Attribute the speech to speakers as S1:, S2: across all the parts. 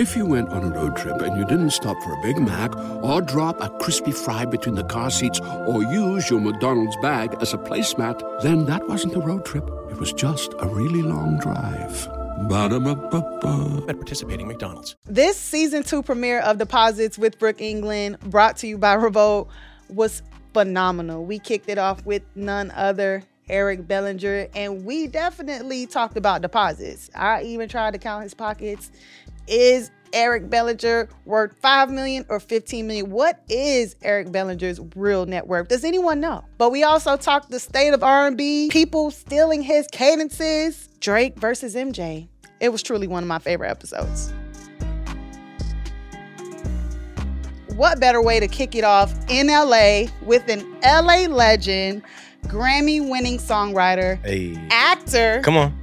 S1: If you went on a road trip and you didn't stop for a Big Mac or drop a crispy fry between the car seats or use your McDonald's bag as a placemat, then that wasn't a road trip. It was just a really long drive. Ba-da-ba-ba-ba.
S2: At participating McDonald's.
S3: This season two premiere of Deposits with Brooke England, brought to you by Revolt, was phenomenal. We kicked it off with none other Eric Bellinger, and we definitely talked about deposits. I even tried to count his pockets. Is Eric Bellinger worth 5 million or 15 million? What is Eric Bellinger's real net worth? Does anyone know? But we also talked the state of R&B, people stealing his cadences, Drake versus MJ. It was truly one of my favorite episodes. What better way to kick it off in LA with an LA legend, Grammy winning songwriter,
S4: Hey.
S3: actor,
S4: Come on.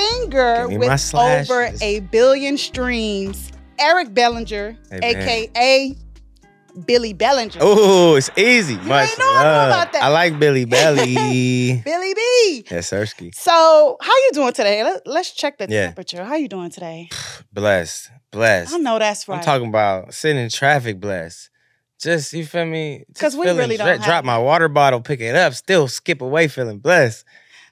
S3: Singer with over a billion streams, Eric Bellinger,
S4: Hey,
S3: aka Billy Bellinger.
S4: Oh, it's easy. Much
S3: ain't know I knew
S4: love.
S3: about that.
S4: I like Billy Belly.
S3: Billy B.
S4: yes, Sirski.
S3: So, how you doing today? Let, let's check the
S4: Yeah.
S3: temperature. How you doing today?
S4: Blessed. Blessed.
S3: I know that's right.
S4: I'm talking about sitting in traffic blessed. Just you feel me?
S3: Because we really don't
S4: dra- drop my water bottle, pick it up, still skip away feeling blessed.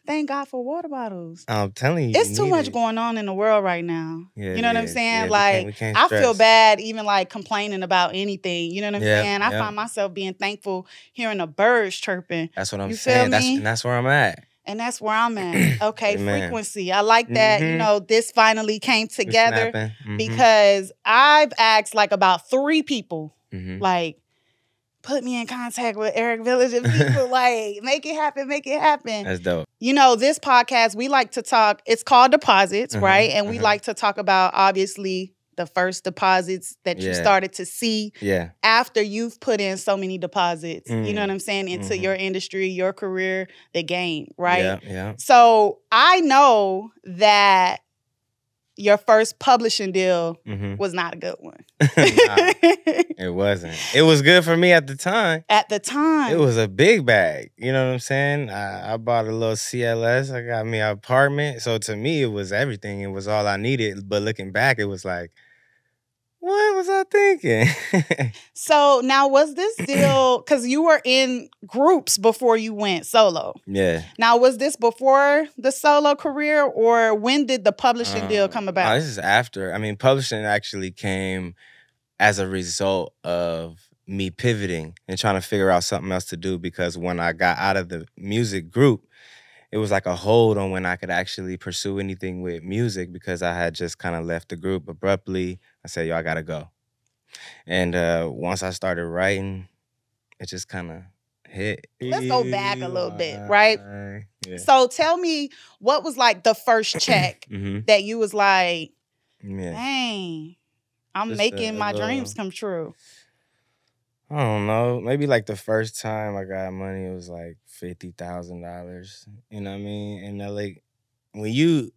S3: Thank God for water bottles.
S4: I'm telling you,
S3: It's
S4: you
S3: too much
S4: it.
S3: going on in the world right now.
S4: Yeah,
S3: you know what I'm saying?
S4: Yeah, we
S3: like
S4: can't- we can't
S3: I feel bad even like complaining about anything. You know what I'm
S4: Yeah,
S3: saying? I find myself being thankful hearing the birds chirping.
S4: That's what I'm
S3: You feel
S4: saying. That's
S3: me?
S4: and that's where I'm at.
S3: And that's where I'm at. Okay,
S4: Amen.
S3: frequency. I like that. You
S4: Mhm.
S3: know, this finally came together.
S4: Mhm,
S3: because I've asked like about three people,
S4: mhm.
S3: like, put me in contact with Eric Bellinger and people like make it happen, make it happen.
S4: That's dope.
S3: You know, this podcast, we like to talk, it's called Deposits,
S4: Mhm,
S3: right? And we
S4: mhm.
S3: like to talk about obviously the first deposits that you started to see
S4: Yeah.
S3: after you've put in so many deposits, you know
S4: Mm.
S3: what I'm saying, into
S4: Mhm.
S3: your industry, your career, the game, right?
S4: Yeah. Yeah.
S3: So I know that your first publishing deal
S4: hmm
S3: was not a good one.
S4: it wasn't. It was good for me at the time.
S3: At the time.
S4: It was a big bag. You know what I'm saying? I, I bought a little CLS. I got me an apartment. So to me, it was everything. It was all I needed. But looking back, it was like, what was I thinking?
S3: So now was this deal because you were in groups before you went solo?
S4: yeah.
S3: Now was this before the solo career or when did the publishing deal
S4: Um,
S3: come
S4: oh,
S3: about?
S4: this is after. I mean, publishing actually came as a result of me pivoting and trying to figure out something else to do because when I got out of the music group, it was like a hold on when I could actually pursue anything with music because I had just kind of left the group abruptly. I said, yo, I gotta go. And uh, once I started writing, it just kind of hit.
S3: Let's go back a little bit, right?
S4: Yeah.
S3: so tell me what was like the first check
S4: hmm
S3: that you was like,
S4: Yeah.
S3: dang, I'm
S4: Just
S3: making
S4: a
S3: my
S4: little-
S3: dreams come true.
S4: I don't know. Maybe like the first time I got money, it was like fifty thousand dollars. You know what I mean? And uh, like when you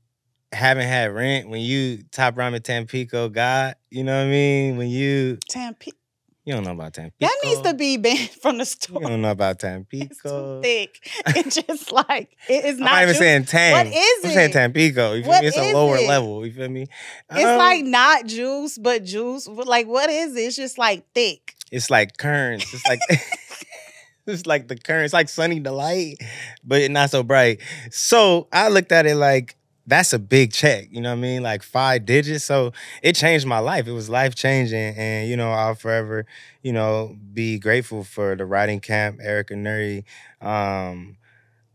S4: haven't had rent, when you top ramen Tampico got, you know what I mean? When you
S3: Tampico.
S4: you don't know about Tampico.
S3: that needs to be banned from the
S4: You
S3: store.
S4: don't know about
S3: It's
S4: Tampico.
S3: thick. It's just like it is
S4: I'm
S3: not.
S4: not even saying Tang.
S3: What is
S4: I'm saying? Tampico. You feel
S3: What
S4: me? It's a lower
S3: it?
S4: level. You feel me?
S3: It's
S4: Um,
S3: like not juice, but juice. Like, what is it? It's just like thick.
S4: it's like currents. It's like it's like the current. It's like sunny delight, but not so bright. So I looked at it like that's a big check. You know what I mean? Like five digits. So it changed my life. It was life changing, and you know I'll forever, you know, be grateful for the writing camp, Erika Nuri, um,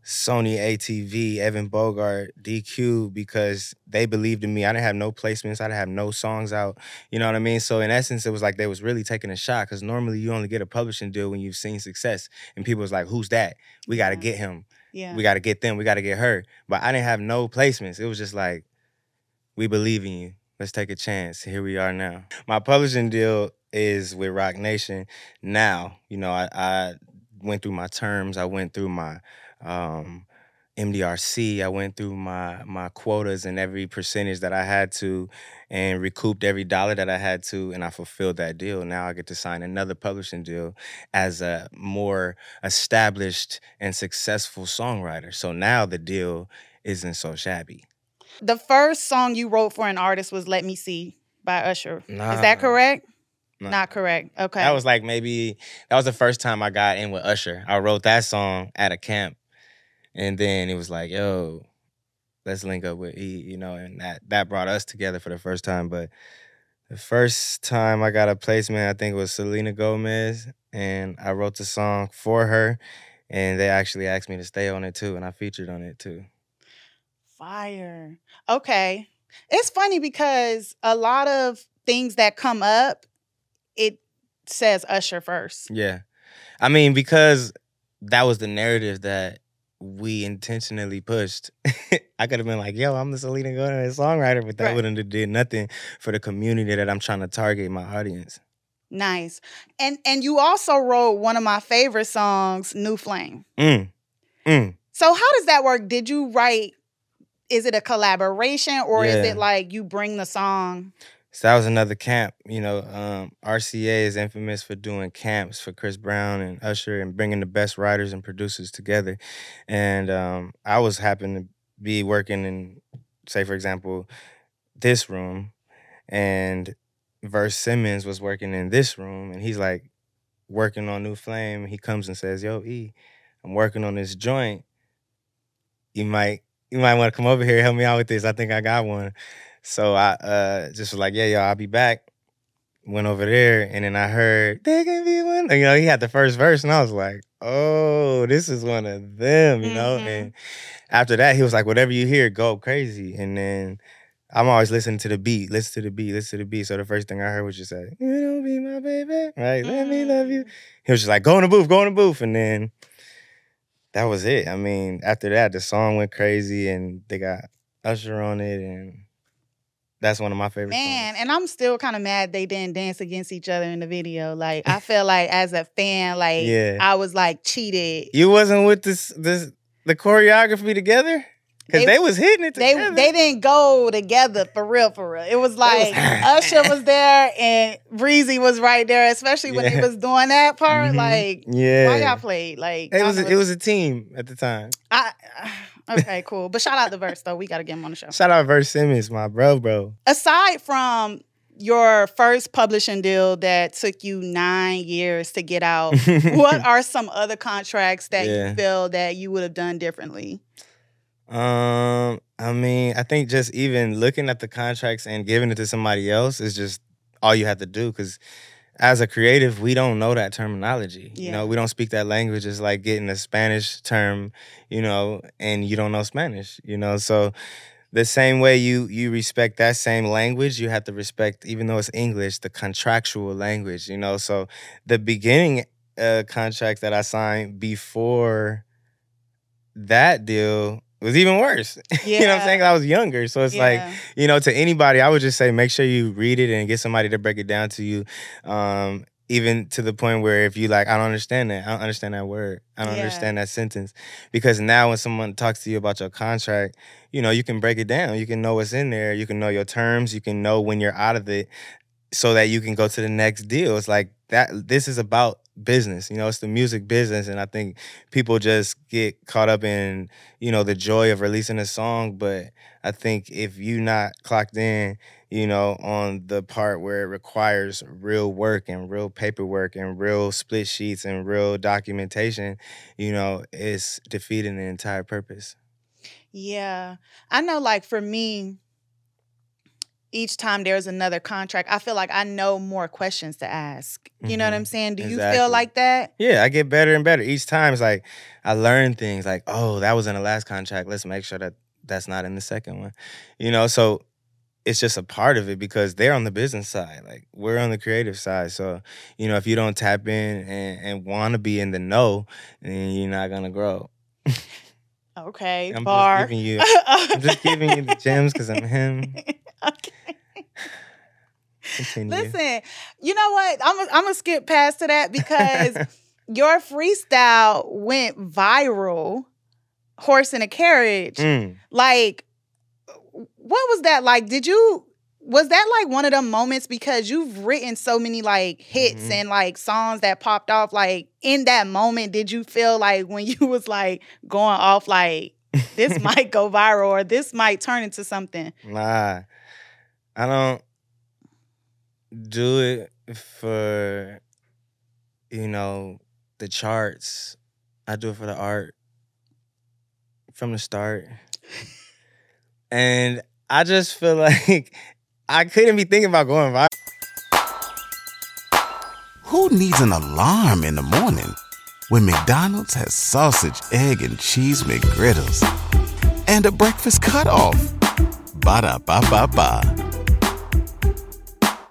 S4: Sony ATV, Evan Bogart, DQ, because they believed in me. I didn't have no placements. I didn't have no songs out. You know what I mean? So in essence, it was like they was really taking a shot because normally you only get a publishing deal when you've seen success, and people was like, "Who's that? We got to get him.
S3: Yeah.
S4: We got to get them. We got to get her." But I didn't have no placements. It was just like, "We believe in you. Let's take a chance." Here we are now. My publishing deal is with Roc Nation. Now, you know, I, I went through my terms. I went through my um, MDRC. I went through my my quotas and every percentage that I had to, and recouped every dollar that I had to, and I fulfilled that deal. Now I get to sign another publishing deal as a more established and successful songwriter. So now the deal isn't so shabby.
S3: the first song you wrote for an artist was "Let Me See." by Usher.
S4: Nah.
S3: Is that correct? Not correct. Okay.
S4: That was like maybe that was the first time I got in with Usher. I wrote that song at a camp, and then it was like, "Yo, let's link up with E," you know, and that that brought us together for the first time. But the first time I got a placement, I think it was Selena Gomez, and I wrote the song for her, and they actually asked me to stay on it too, and I featured on it too.
S3: Fire. Okay. It's funny because a lot of things that come up, it says Usher first.
S4: Yeah. I mean, because that was the narrative that we intentionally pushed. I could have been like, yo, I'm the Selena Gomez songwriter, but that
S3: Right.
S4: wouldn't have did nothing for the community that I'm trying to target my audience.
S3: Nice. And and you also wrote one of my favorite songs, New Flame.
S4: Mm. Mm.
S3: So how does that work? Did you write is it a collaboration or is it like you bring the song?
S4: So that was another camp. You know, um, RCA is infamous for doing camps for Chris Brown and Usher and bringing the best writers and producers together. And um, I was happen to be working in, say, for example, this room, and Verse Simmons was working in this room, and he's like working on New Flame. He comes and says, "Yo, E, I'm working on this joint. You might, you might want to come over here help me out with this. I think I got one." So I uh just was like, yeah, yo, I'll be back. Went over there and then I heard there can be one. You know, he had the first verse, and I was like, oh, this is one of them, you know.
S3: Mhm.
S4: And after that, he was like, whatever you hear, go crazy. And then I'm always listening to the beat, listen to the beat, listen to the beat. So the first thing I heard was just like, you don't be my baby, right? Let me love you.
S3: Mm.
S4: He was just like, go in the booth, go in the booth. And then that was it. I mean, after that, the song went crazy and they got Usher on it and that's one of my favorite
S3: Man,
S4: songs.
S3: and I'm still kind of mad they didn't dance against each other in the video. Like I feel like as a fan, like
S4: Yeah.
S3: I was like cheated.
S4: You wasn't with this this the choreography together? Cause
S3: They-
S4: they, was hitting it
S3: They
S4: together.
S3: they didn't go together for real, for real. It was like
S4: was-
S3: Usher was there and Breezy was right there, especially when he was doing that part.
S4: Mhm.
S3: Like
S4: yeah.
S3: why y'all played? Like
S4: it was a, it was a team at the time.
S3: I, okay, cool. But shout out the verse though. We gotta get him on the show.
S4: Shout out Verse Simmons, my bro, bro.
S3: Aside from your first publishing deal that took you nine years to get out, what are some other contracts that
S4: Yeah.
S3: you feel that you would have done differently?
S4: Um, I mean, I think just even looking at the contracts and giving it to somebody else is just all you have to do. Because as a creative, we don't know that terminology. You know, we don't speak that language. It's like getting a Spanish term, you know, and you don't know Spanish. You know, so the same way you you respect that same language, you have to respect, even though it's English, the contractual language. You know, so the beginning uh, contract that I signed before that deal was even worse. you know what I'm saying? I was younger. So it's like, you know, to anybody, I would just say make sure you read it and get somebody to break it down to you. Um, even to the point where if you like, I don't understand that. I don't understand that word. I don't
S3: Yeah.
S4: understand that sentence. Because now when someone talks to you about your contract, you know, you can break it down. You can know what's in there. You can know your terms. You can know when you're out of it so that you can go to the next deal. It's like that this is about business. You know, it's the music business. And I think people just get caught up in, you know, the joy of releasing a song. But I think if you not clocked in, you know, on the part where it requires real work and real paperwork and real split sheets and real documentation, you know, it's defeating the entire purpose.
S3: Yeah. I know like for me, each time there's another contract, I feel like I know more questions to ask. You know what
S4: Mhm.
S3: I'm saying? Do you feel like that?
S4: Yeah, I get better and better each time. It's like I learn things like, oh, that was in the last contract. Let's make sure that that's not in the second one. You know, so it's just a part of it because they're on the business side. Like we're on the creative side. So, you know, if you don't tap in and, and want to be in the know, then you're not gonna grow.
S3: Okay,
S4: I'm
S3: bar.
S4: just giving you I'm just giving you the gems because I'm him.
S3: okay.
S4: Continue.
S3: Listen, you know what? I'm I'm gonna skip past to that because your freestyle went viral. Horse in a carriage.
S4: Mm.
S3: Like, what was that like? Did you? Was that like one of them moments because you've written so many like hits
S4: Mhm.
S3: and like songs that popped off? Like in that moment, did you feel like when you was like going off like this might go viral or this might turn into something?
S4: Nah, I don't. do it for you know the charts. I do it for the art from the start. and I just feel like I couldn't be thinking about going viral.
S2: Who needs an alarm in the morning when McDonald's has sausage, egg, and cheese McGriddles and a breakfast cutoff? Ba da ba ba ba.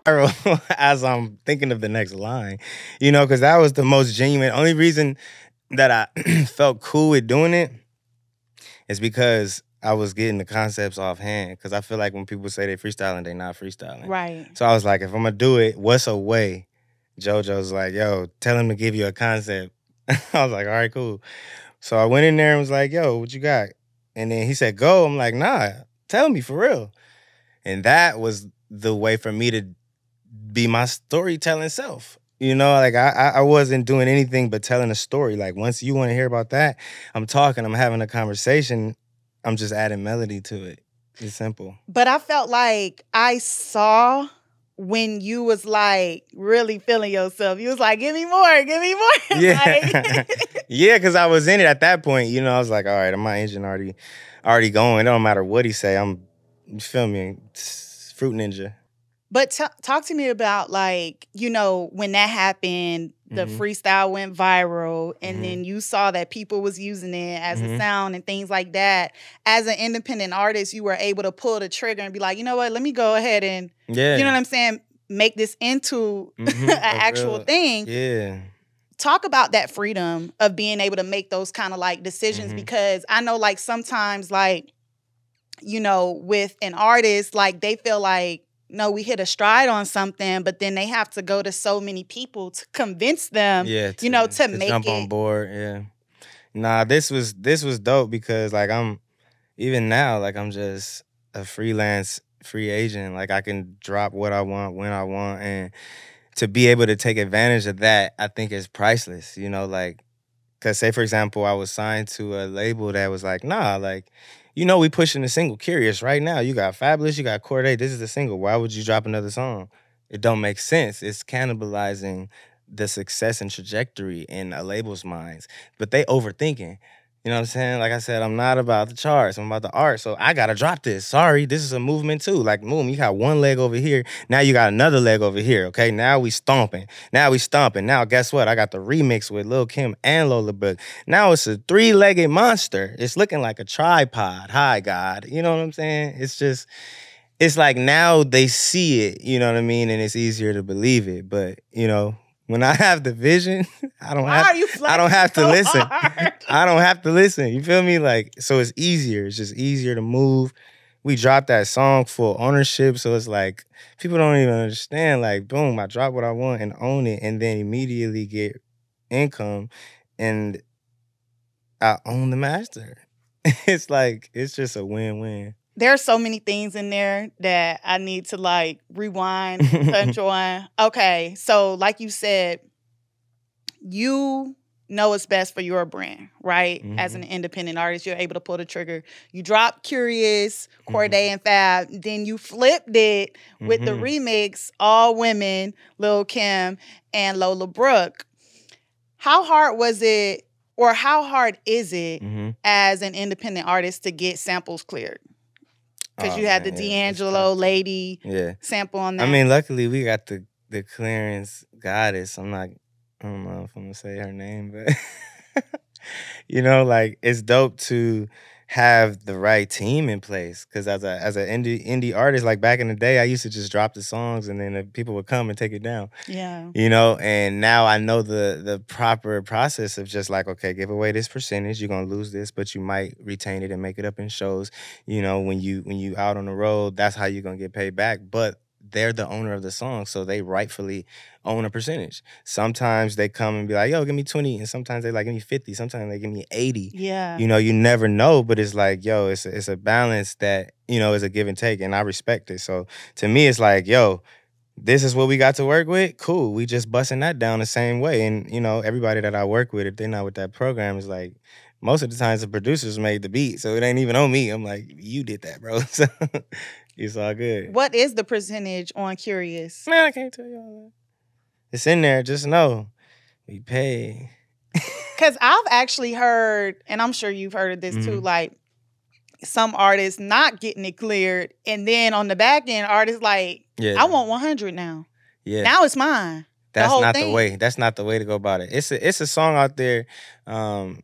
S4: as I'm thinking of the next line, you know, because that was the most genuine. Only reason that I felt cool with doing it is because I was getting the concepts offhand. Because I feel like when people say they freestyling, they not freestyling.
S3: Right.
S4: So I was like, if I'm gonna do it, what's a way? JoJo's like, yo, tell him to give you a concept. I was like, all right, cool. So I went in there and was like, yo, what you got? And then he said, go. I'm like, nah, tell me for real. And that was the way for me to be my storytelling self. You know, like I, I wasn't doing anything but telling a story. Like once you want to hear about that, I'm talking, I'm having a conversation. I'm just adding melody to it. It's simple.
S3: But I felt like I saw when you was like really feeling yourself. You was like, give me more, give me more.
S4: Yeah.
S3: Like-
S4: yeah, because I was in it at that point. You know, I was like, all right, I'm my engine already already going. It don't matter what he say. I'm you feel me? Fruit Ninja.
S3: But t- talk to me about like you know when that happened, the
S4: Mhm.
S3: freestyle went viral, and
S4: Mhm.
S3: then you saw that people was using it as a
S4: Mhm.
S3: sound and things like that. As an independent artist, you were able to pull the trigger and be like, you know what, let me go ahead and
S4: Yeah.
S3: you know what I'm saying, make this into
S4: Mhm,
S3: an
S4: a
S3: actual
S4: real-
S3: thing.
S4: Yeah.
S3: Talk about that freedom of being able to make those kind of like decisions
S4: Mhm.
S3: because I know like sometimes like you know with an artist like they feel like no we hit a stride on something but then they have to go to so many people to convince them
S4: yeah.
S3: you know, to make
S4: jump on board. Yeah. Nah, this was this was dope because like I'm even now, like I'm just a freelance free agent. Like I can drop what I want when I want and to be able to take advantage of that, I think is priceless. You know, like cause say for example, I was signed to a label that was like, nah, like, you know, we pushing the single Curious right now. You got Fabolous, you got Corday, this is the single. Why would you drop another song? It don't make sense. It's cannibalizing the success and trajectory in a label's minds. But they overthinking. You know what I'm saying? Like I said, I'm not about the charts. I'm about the art. So I gotta drop this. Sorry, this is a movement too. Like, boom, you got one leg over here. Now you got another leg over here. Okay. Now we stomping. Now we stomping. Now guess what? I got the remix with Lil Kim and Lola Brooke. Now it's a three-legged monster. It's looking like a tripod. Hi, God. You know what I'm saying? It's just, it's like now they see it, you know what I mean? And it's easier to believe it. But, you know, when I have the vision, I don't
S3: why
S4: have
S3: are you
S4: I don't have to listen.
S3: hard?
S4: I don't have to listen. You feel me? Like, so it's easier. It's just easier to move. We dropped that song full ownership. So it's like people don't even understand. Like, boom, I drop what I want and own it, and then immediately get income and I own the master. It's like, it's just a win-win.
S3: There are so many things in there that I need to like rewind, touch on. Okay, so like you said, you know what's best for your brand, right? As an independent artist, you're able to pull the trigger. You drop Curious, Corday, and Fab, then you flipped it with the
S4: Mhm.
S3: remix, All Women, Lil Kim, and Lola Brooke. How hard was it, or how hard is it
S4: Mhm.
S3: as an independent artist to get samples cleared? Because
S4: Oh,
S3: you had the
S4: man, it's
S3: D'Angelo lady
S4: Yeah.
S3: sample on that.
S4: I mean, luckily we got the the clearance goddess. I'm not. I don't know if I'm gonna say her name, but you know, like it's dope to have the right team in place. Because as a as an indie indie artist, like back in the day, I used to just drop the songs and then the people would come and take it down.
S3: yeah.
S4: You know, and now I know the the proper process of just like, okay, give away this percentage, you're gonna lose this, but you might retain it and make it up in shows. You know, when you when you out on the road, that's how you're gonna get paid back. But they're the owner of the song, so they rightfully own a percentage. Sometimes they come and be like, yo, give me 20, and sometimes they like give me 50, sometimes they give me 80
S3: Yeah.
S4: you know you never know but it's like yo it's a, it's a balance that you know is a give and take and i respect it. So to me it's like yo this is what we got to work with? Cool. We just busting that down the same way. And you know everybody that i work with if they're not with that program is like most of the times the producers made the beat so it ain't even on me. I'm like you did that bro. So It's all good.
S3: What is the percentage on Curious?
S4: Man, I can't tell you all that. It's in there. Just know we pay.
S3: Because I've actually heard, and I'm sure you've heard of this too,
S4: Mhm.
S3: like some artists not getting it cleared, and then on the back end, artists like,
S4: Yeah.
S3: I want 100 now.
S4: Yeah.
S3: Now it's mine.
S4: That's
S3: whole
S4: not
S3: thing.
S4: the way. That's not the way to go about it. It's a it's a song out there. Um,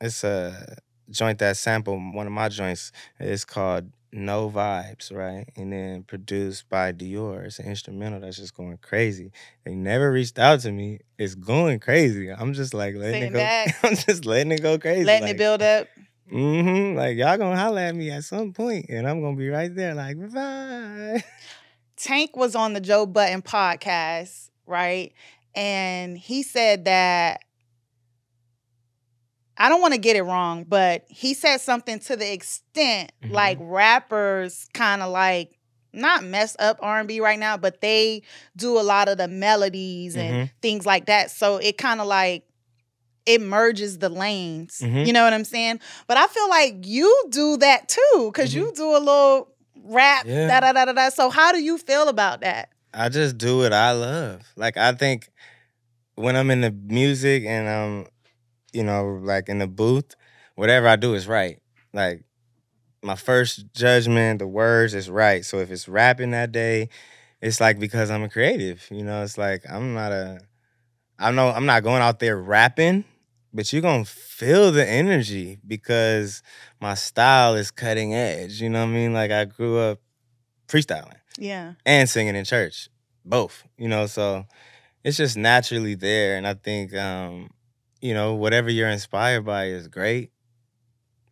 S4: it's a joint that sample one of my joints. It's called No Vibes, right? And then produced by Dior. It's an instrumental that's just going crazy. They never reached out to me. It's going crazy. I'm just like letting
S3: Sitting
S4: it go.
S3: back.
S4: I'm just letting it go crazy.
S3: Letting
S4: like,
S3: it build up.
S4: Mm-hmm. Like y'all gonna holler at me at some point, and I'm gonna be right there. Like bye.
S3: Tank was on the Joe Budden podcast, right? And he said that I don't want to get it wrong, but he said something to the extent
S4: Mhm.
S3: like rappers kind of like not mess up R&B right now, but they do a lot of the melodies and things like that. So it kind of like it merges the lanes.
S4: Mhm.
S3: You know what I'm saying? But I feel like you do that too cuz you do a little rap
S4: Yeah.
S3: da da da da da. So how do you feel about that?
S4: I just do what I love. Like I think when I'm in the music and I'm, you know, like in the booth, whatever I do is right. Like my first judgment, the words is right. So if it's rapping that day, it's like because I'm a creative. You know, it's like I'm not a I know I'm not going out there rapping, but you're gonna feel the energy because my style is cutting edge. You know what I mean? Like I grew up freestyling
S3: Yeah.
S4: and singing in church, both. You know, so it's just naturally there, and I think um, you know whatever you're inspired by is great.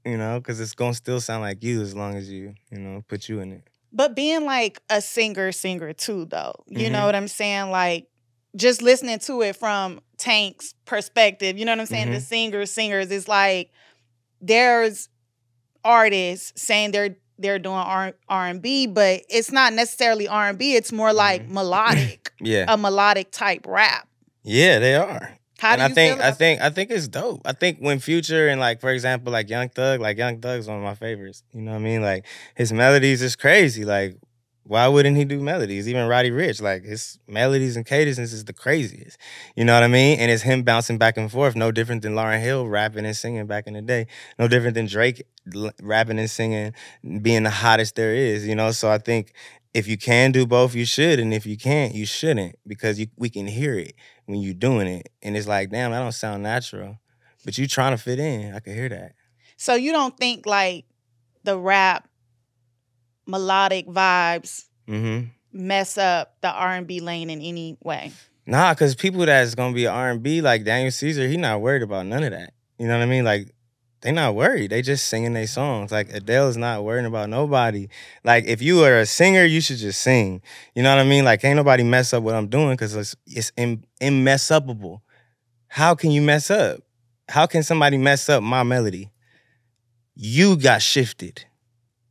S4: You know, because it's gonna still sound like you as long as you you know put you in it.
S3: But being like a singer, singer too, though, you know
S4: Mhm.
S3: what I'm saying? Like just listening to it from Tank's perspective, you know what I'm saying? The
S4: Mhm.
S3: singers, singers, is like there's artists saying they're they're doing R and B, but it's not necessarily R and B. It's more like
S4: Mhm.
S3: melodic,
S4: Yeah,
S3: a melodic type rap.
S4: yeah, they are.
S3: How
S4: and I think I think I think it's dope. I think when Future and like for example like Young Thug, like Young Thug's one of my favorites. You know what I mean? Like his melodies is crazy. Like why wouldn't he do melodies? Even Roddy Ricch, like his melodies and cadences is the craziest. You know what I mean? And it's him bouncing back and forth, no different than Lauryn Hill rapping and singing back in the day. No different than Drake rapping and singing, being the hottest there is. You know, so I think if you can do both, you should, and if you can't, you shouldn't, because you, we can hear it when you're doing it, and it's like, damn, that don't sound natural, but you're trying to fit in. I can hear that.
S3: So you don't think like the rap melodic vibes
S4: Mm-hmm.
S3: mess up the R and B lane in any way?
S4: Nah, cause people that's gonna be R and B like Daniel Caesar, he not worried about none of that. You know what I mean? Like they not worried. They just singing their songs. Like Adele's not worrying about nobody. Like if you are a singer, you should just sing. You know what I mean? Like ain't nobody mess up what I'm doing because it's it's im- immess-upable. How can you mess up? How can somebody mess up my melody? You got shifted.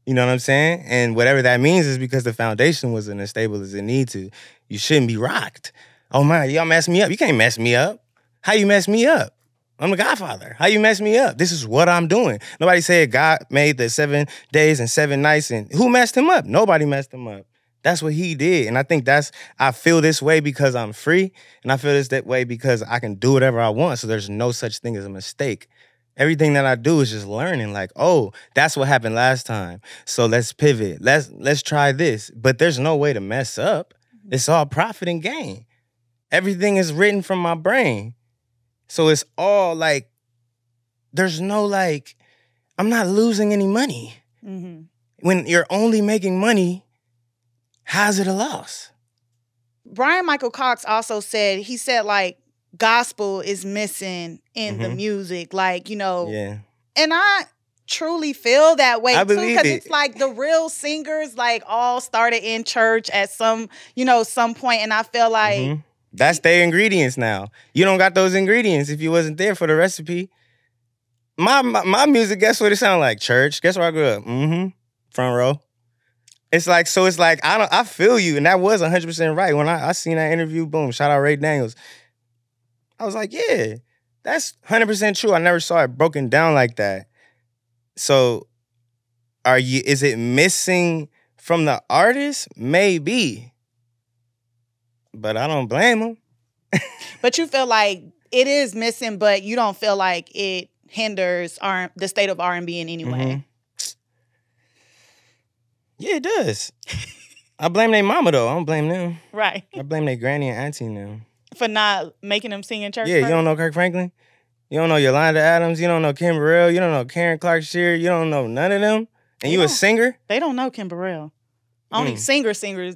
S4: You know what I'm saying? And whatever that means is because the foundation wasn't as stable as it need to. You shouldn't be rocked. Oh man, y'all mess me up. You can't mess me up. How you mess me up? I'm the Godfather. How you mess me up? This is what I'm doing. Nobody said God made the seven days and seven nights, and who messed him up? Nobody messed him up. That's what he did, and I think that's I feel this way because I'm free, and I feel this that way because I can do whatever I want. So there's no such thing as a mistake. Everything that I do is just learning. Like, oh, that's what happened last time. So let's pivot. Let's let's try this. But there's no way to mess up. Mm-hmm. It's all profit and gain. Everything is written from my brain. So it's all like, there's no like, I'm not losing any money.
S3: Mm-hmm.
S4: When you're only making money, how's it a loss?
S3: Bryan Michael Cox also said he said like gospel is missing in the
S4: Mhm.
S3: music, like you know,
S4: Yeah.
S3: and I truly feel that way
S4: I
S3: too because
S4: it.
S3: it's like the real singers like all started in church at some you know some point, and I feel like
S4: Mhm. That's their ingredients now. You don't got those ingredients if you wasn't there for the recipe. My my, my music, guess what it sound like? Church. Guess where I grew up? Mm-hmm. Front row. It's like so. It's like I don't. I feel you, and that was 100 percent right. When I, I seen that interview, boom, shout out Ray Daniels. I was like, yeah, that's 100 percent true. I never saw it broken down like that. So, are you? Is it missing From the artist, maybe. But I don't blame them.
S3: But you feel like it is missing, but you don't feel like it hinders R- the state of R and B in any way.
S4: Mhm. Yeah, it does. I blame their mama though. I don't blame them.
S3: Right.
S4: I blame their granny and auntie now.
S3: For not making them sing in church.
S4: Yeah, you don't know Kirk Franklin? You don't know Yolanda Adams? You don't know Kim Burrell? You don't know Karen Clark Sheard? You don't know none of them? And you a singer?
S3: They don't know Kim Burrell. Only
S4: Mm.
S3: singer singers.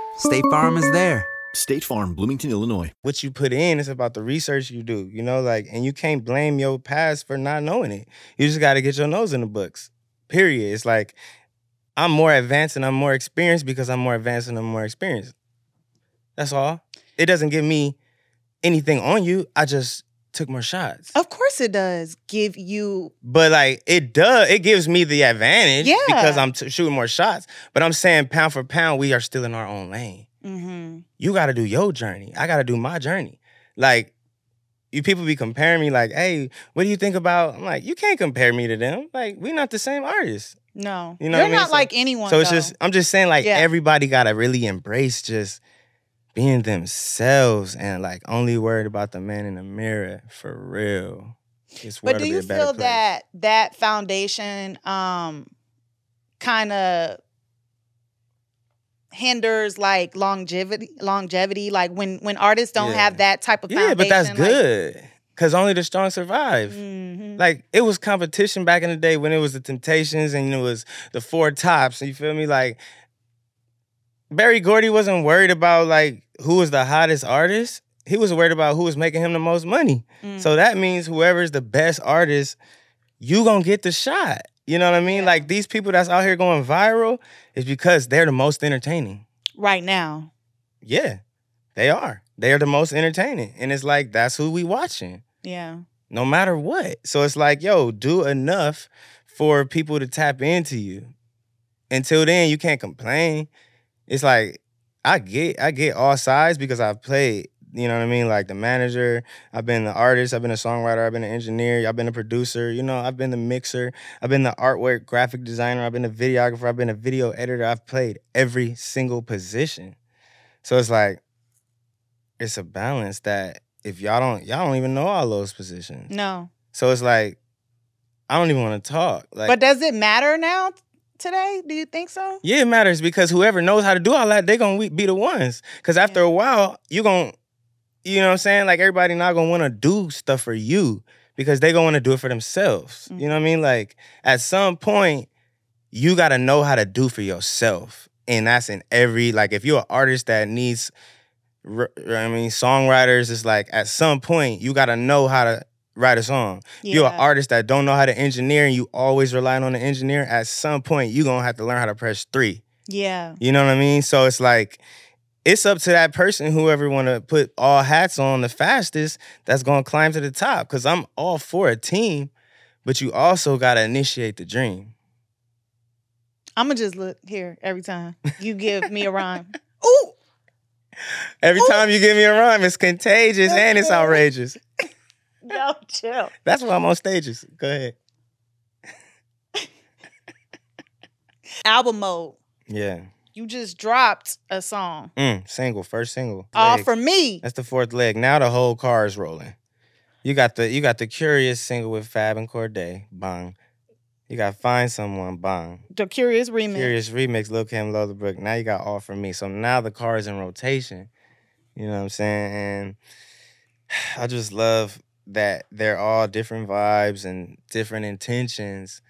S5: State Farm is there.
S6: State Farm, Bloomington, Illinois.
S4: what you put in. is about the research you do, you know, like, and you can't blame your past for not knowing it. You just got to get your nose in the books, period. It's like, I'm more advanced and I'm more experienced because I'm more advanced and I'm more experienced. That's all. It doesn't give me anything on you. I just took more shots.
S3: Of course it does give you
S4: But like it does, it gives me the advantage
S3: Yeah.
S4: because I'm t- shooting more shots. But I'm saying pound for pound, we are still in our own lane.
S3: hmm
S4: You got to do your journey. I got to do my journey. Like you people be comparing me like, "Hey, what do you think about?" I'm like, "You can't compare me to them. Like we're not the same artists."
S3: no.
S4: You know
S3: You're
S4: what I mean?
S3: not
S4: So-
S3: like anyone.
S4: So it's
S3: though.
S4: just I'm just saying like
S3: Yeah.
S4: everybody got to really embrace just being themselves and like only worried about the man in the mirror for real.
S3: But do you feel
S4: place.
S3: that that foundation um kind of hinders like longevity longevity like when when artists don't
S4: Yeah.
S3: have that type of
S4: Yeah, but that's
S3: like-
S4: good. Cause only the strong survive.
S3: Mhm.
S4: Like it was competition back in the day when it was the Temptations and it was the Four Tops. You feel me? Like Berry Gordy wasn't worried about like who was the hottest artist. He was worried about who was making him the most money.
S3: Mm.
S4: So that means whoever's the best artist, you gonna get the shot. You know what I mean?
S3: Yeah.
S4: Like these people that's out here going viral is because they're the most entertaining.
S3: right now
S4: Yeah, they are. They are the most entertaining, and it's like that's who we watching
S3: yeah
S4: no matter what. So it's like, yo, do enough for people to tap into you. Until then, you can't complain. It's like I get I get all sides because I've played, you know what I mean? Like the manager, I've been the artist, I've been a songwriter, I've been an engineer, I've been a producer, you know, I've been the mixer, I've been the artwork graphic designer, I've been a videographer, I've been a video editor, I've played every single position. So it's like it's a balance that if y'all don't y'all don't even know all those positions.
S3: no
S4: So it's like I don't even want to talk. Like
S3: but does it matter now today do you think so
S4: yeah, it matters because whoever knows how to do all that, they're gonna be the ones. Cause after
S3: Yeah.
S4: a while, you're gonna you know what I'm saying? Like everybody not gonna wanna do stuff for you because they gonna wanna do it for themselves. You know what I mm-hmm. mean? Like at some point, you gotta know how to do for yourself. And that's in every like if you're an artist that needs I mean songwriters, it's like at some point you gotta know how to write a song. You're an artist that don't know how to engineer and you always relying on the engineer, at some point you're gonna have to learn how to press three.
S3: yeah
S4: You know what I mean? So it's like it's up to that person, whoever want to put all hats on the fastest, that's gonna climb to the top. Cause I'm all for a team, but you also gotta initiate the dream.
S3: i'm gonna just look here every time you give me a rhyme Ooh,
S4: Every time you give me a rhyme, it's contagious and it's outrageous.
S3: yo chill
S4: That's why I'm on stages. Go ahead.
S3: album mode
S4: Yeah.
S3: you just dropped a song
S4: Mm, single, first single.
S3: all
S4: Leg.
S3: for me
S4: That's the fourth leg. Now the whole car is rolling. You got the you got the curious single with Fab and Corday, bang. You got find someone, bang.
S3: the curious remix
S4: Curious remix, Lil Kim, Brooke. Now you got all from me. So now the car is in rotation. You know what I'm saying? And I just love that they're all different vibes and different intentions.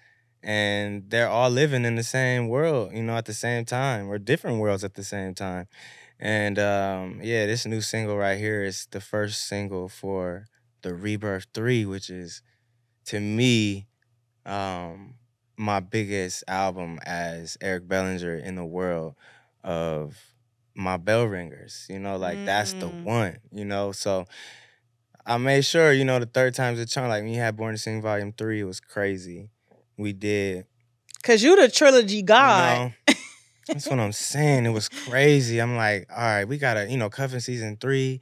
S4: And they're all living in the same world, you know, at the same time, or different worlds at the same time. And um, yeah, this new single right here is the first single for the Rebirth 3, which is to me um my biggest album as Eric Bellinger in the world of my bell ringers. You know, like that's the
S3: Mm.
S4: one. You know, so I made sure. You know, the third time's a charm. Like when you had Born to Sing Volume Three, it was crazy. We did.
S3: Cause you the trilogy
S4: you know? that's what I'm saying. It was crazy. I'm like, all right, we gotta, you know, cuffing season three.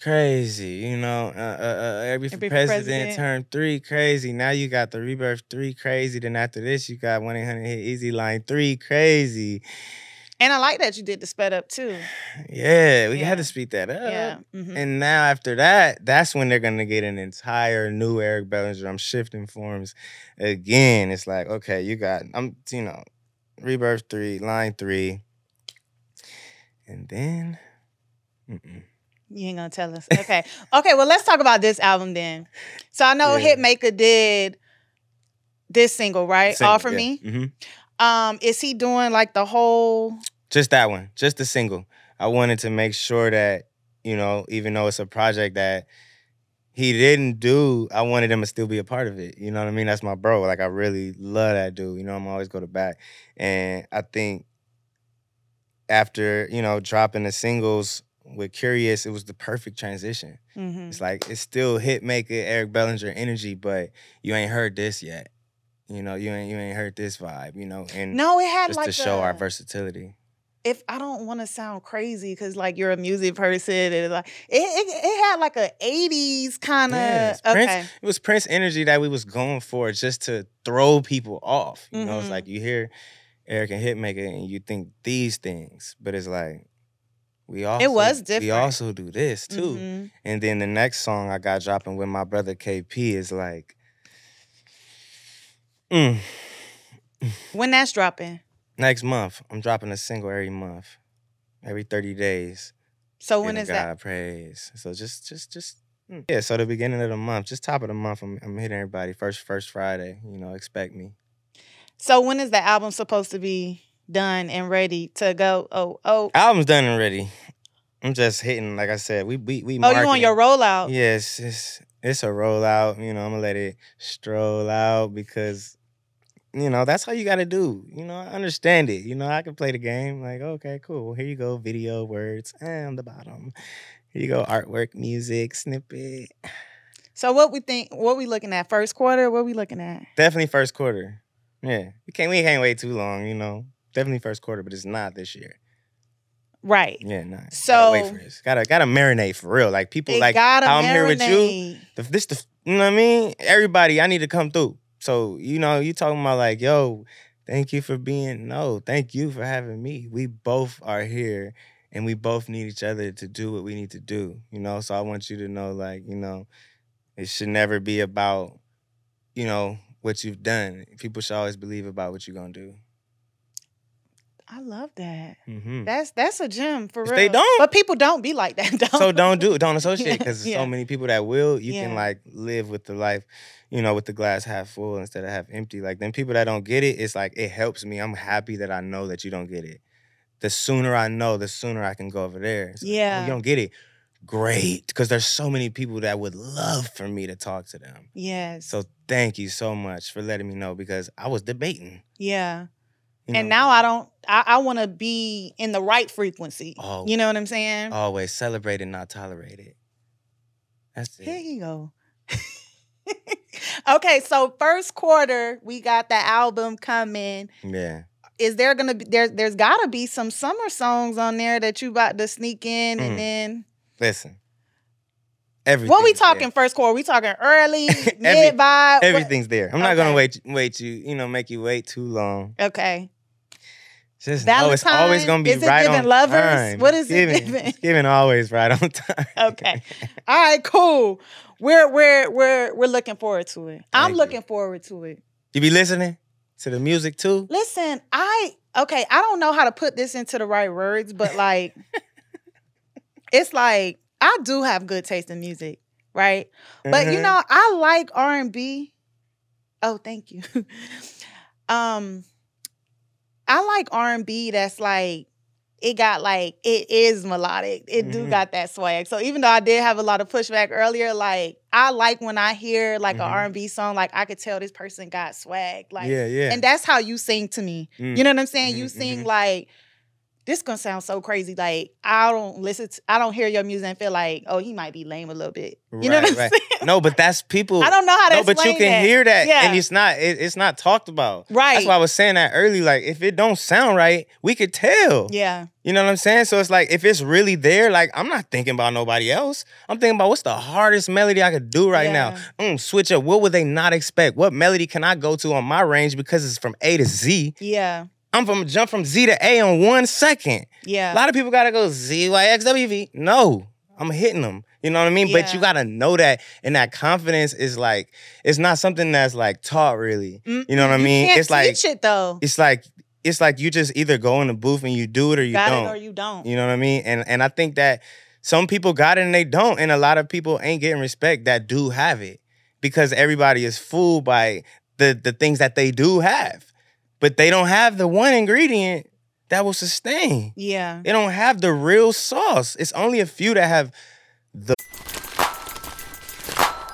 S4: Crazy, you know, uh, uh, uh, every,
S3: Every
S4: president,
S3: President.
S4: turn three, crazy. Now you got the rebirth three, crazy. Then after this, you got one eight hundred hit easy line three, crazy.
S3: And I like that you did the sped up too.
S4: Yeah, we
S3: Yeah.
S4: had to speed that up.
S3: Yeah. mhm.
S4: And now after that, that's when they're gonna get an entire new Eric Bellinger. I'm shifting forms again. It's like, okay, you got I'm you know, rebirth three, line three. And then mm-mm.
S3: You ain't gonna tell us. Okay. okay, well let's talk about this album then. So I know
S4: Yeah.
S3: Hitmaka did this single, right? All for me.
S4: hmm
S3: Um, is he doing like the whole
S4: Just that one, just the single. I wanted to make sure that, you know, even though it's a project that he didn't do, I wanted him to still be a part of it. You know what I mean? That's my bro. Like I really love that dude. You know, I'm always go to back. And I think after, you know, dropping the singles with Curious, it was the perfect transition.
S3: Mhm.
S4: It's like it's still Hitmaka Eric Bellinger energy, but you ain't heard this yet. You know, you ain't you ain't heard this vibe, you know, and
S3: No, it had
S4: just
S3: like
S4: to show our versatility.
S3: if I don't want to sound crazy because like you're a music person and like it, it, it had like a 80s kind of
S4: Yes,
S3: okay.
S4: Prince, it was Prince energy that we was going for just to throw people off. You know, it's
S3: Mhm.
S4: like you hear Eric and Hitmaka and you think these things, but it's like we also
S3: it
S4: was
S3: different.
S4: We also do this too.
S3: Mhm.
S4: And then the next song I got dropping with my brother KP is like, mm,
S3: When that's dropping.
S4: next month I'm dropping a single every month, every thirty days.
S3: So when
S4: is
S3: is that?
S4: God praise. So just, just, just. mm. Yeah, so the beginning of the month, just top of the month, I'm, I'm hitting everybody first, first Friday. You know, expect me.
S3: So when is the album supposed to be done and ready to go? Oh, oh,
S4: Album's done already. I'm just hitting, like I said, we we we.
S3: oh, you on your rollout?
S4: Yes, it's it's a rollout. You know, I'm gonna let it stroll out because, you know, that's how you got to do. You know, I understand it. You know, I can play the game. Like, okay, cool. Here you go, video words and the bottom. Here you go, artwork, music, snippet.
S3: So what we think? What we looking at? First quarter? What we looking at?
S4: Definitely first quarter. Yeah, we can't we can't wait too long. You know, definitely first quarter, but it's not this year.
S3: Right.
S4: Yeah, nah. gotta
S3: So-
S4: wait for this. Gotta gotta marinate for real. Like people like how I'm here with you. The, this the you know what I mean. Everybody, I need to come through. So you know, you talking about like, yo, thank you for being. No, thank you for having me. We both are here, and we both need each other to do what we need to do. You know, so I want you to know, like, you know, it should never be about, you know, what you've done. People should always believe about what you're gonna do.
S3: I love that.
S4: hmm
S3: That's that's a gem for real.
S4: they don't-
S3: but people don't be like that. Don't.
S4: so don't do it. Don't associate because
S3: Yeah.
S4: so many people that will. You can like live with the life, you know, with the glass half full instead of half empty. Like then people that don't get it, it's like it helps me. I'm happy that I know that you don't get it. The sooner I know, the sooner I can go over there. Like, oh,
S3: Yeah.
S4: you don't get it. Great, because there's so many people that would love for me to talk to them.
S3: Yes.
S4: So thank you so much for letting me know because I was debating.
S3: yeah.
S4: You
S3: and
S4: know,
S3: now I don't. I, I want to be in the right frequency.
S4: Oh.
S3: You know what I'm saying?
S4: always celebrate and not tolerate it. That's it.
S3: Here you go. okay, so first quarter we got the album coming.
S4: Yeah.
S3: Is there gonna be there? There's gotta be some summer songs on there that you about to sneak in,
S4: Mm.
S3: and then
S4: Listen. Everything.
S3: what we talking first quarter? We talking early,
S4: Every-
S3: mid vibe.
S4: Everything's there. I'm not gonna wait wait you, you know, make you wait too long.
S3: Okay.
S4: Just know it's always gonna be
S3: Is it
S4: right
S3: giving
S4: on
S3: lovers?
S4: time.
S3: What is it
S4: giving?
S3: giving?
S4: It's giving always right on time.
S3: Okay. All right, cool. We're we're we're we're looking forward to it. I'm
S4: Thank you.
S3: looking forward to it.
S4: You be listening to the music too?
S3: Listen, I okay, I don't know how to put this into the right words, but like it's like I do have good taste in music, right? But you
S4: Mhm.
S3: know, I like R&B. Oh, thank you. um I like R&B that's like it got like it is melodic. It do
S4: Mhm.
S3: got that swag. So even though I did have a lot of pushback earlier, like I like when I hear like
S4: Mhm.
S3: a R&B song, like I could tell this person got swag. Like
S4: yeah, yeah.
S3: and that's how you sing to me.
S4: Mm.
S3: You know what I'm saying? You
S4: Mhm,
S3: sing
S4: mhm.
S3: like this gonna sound so crazy. Like I don't listen. To, I don't hear your music and feel like, oh, he might be lame a little bit. You know
S4: Right,
S3: what I'm
S4: right.
S3: saying?
S4: no, but that's people.
S3: I don't know how to
S4: No, but you can
S3: that.
S4: hear that,
S3: Yeah.
S4: and it's not. It, it's not talked about.
S3: Right.
S4: That's why I was saying that early. Like, if it don't sound right, we could tell.
S3: Yeah.
S4: You know what I'm saying? So it's like if it's really there, like I'm not thinking about nobody else. I'm thinking about what's the hardest melody I could do right now. Mm, switch up. What would they not expect? What melody can I go to on my range because it's from A to Z?
S3: Yeah.
S4: I'm from jump from Z to A in one second.
S3: Yeah.
S4: A lot of people gotta go Z Y X W V. No, I'm hitting them. You know what I mean? Yeah. But you gotta know that, and that confidence is like it's not something that's like taught really. You know what I
S3: You
S4: mean?
S3: can't
S4: It's like
S3: teach it though.
S4: it's like it's like you just either go in the booth and you do it or you
S3: got
S4: don't.
S3: it or you don't.
S4: You know what I mean? And and I think that some people got it and they don't, and a lot of people ain't getting respect that do have it because everybody is fooled by the the things that they do have, but they don't have the one ingredient that will sustain.
S3: Yeah.
S4: They don't have the real sauce. It's only a few that have the.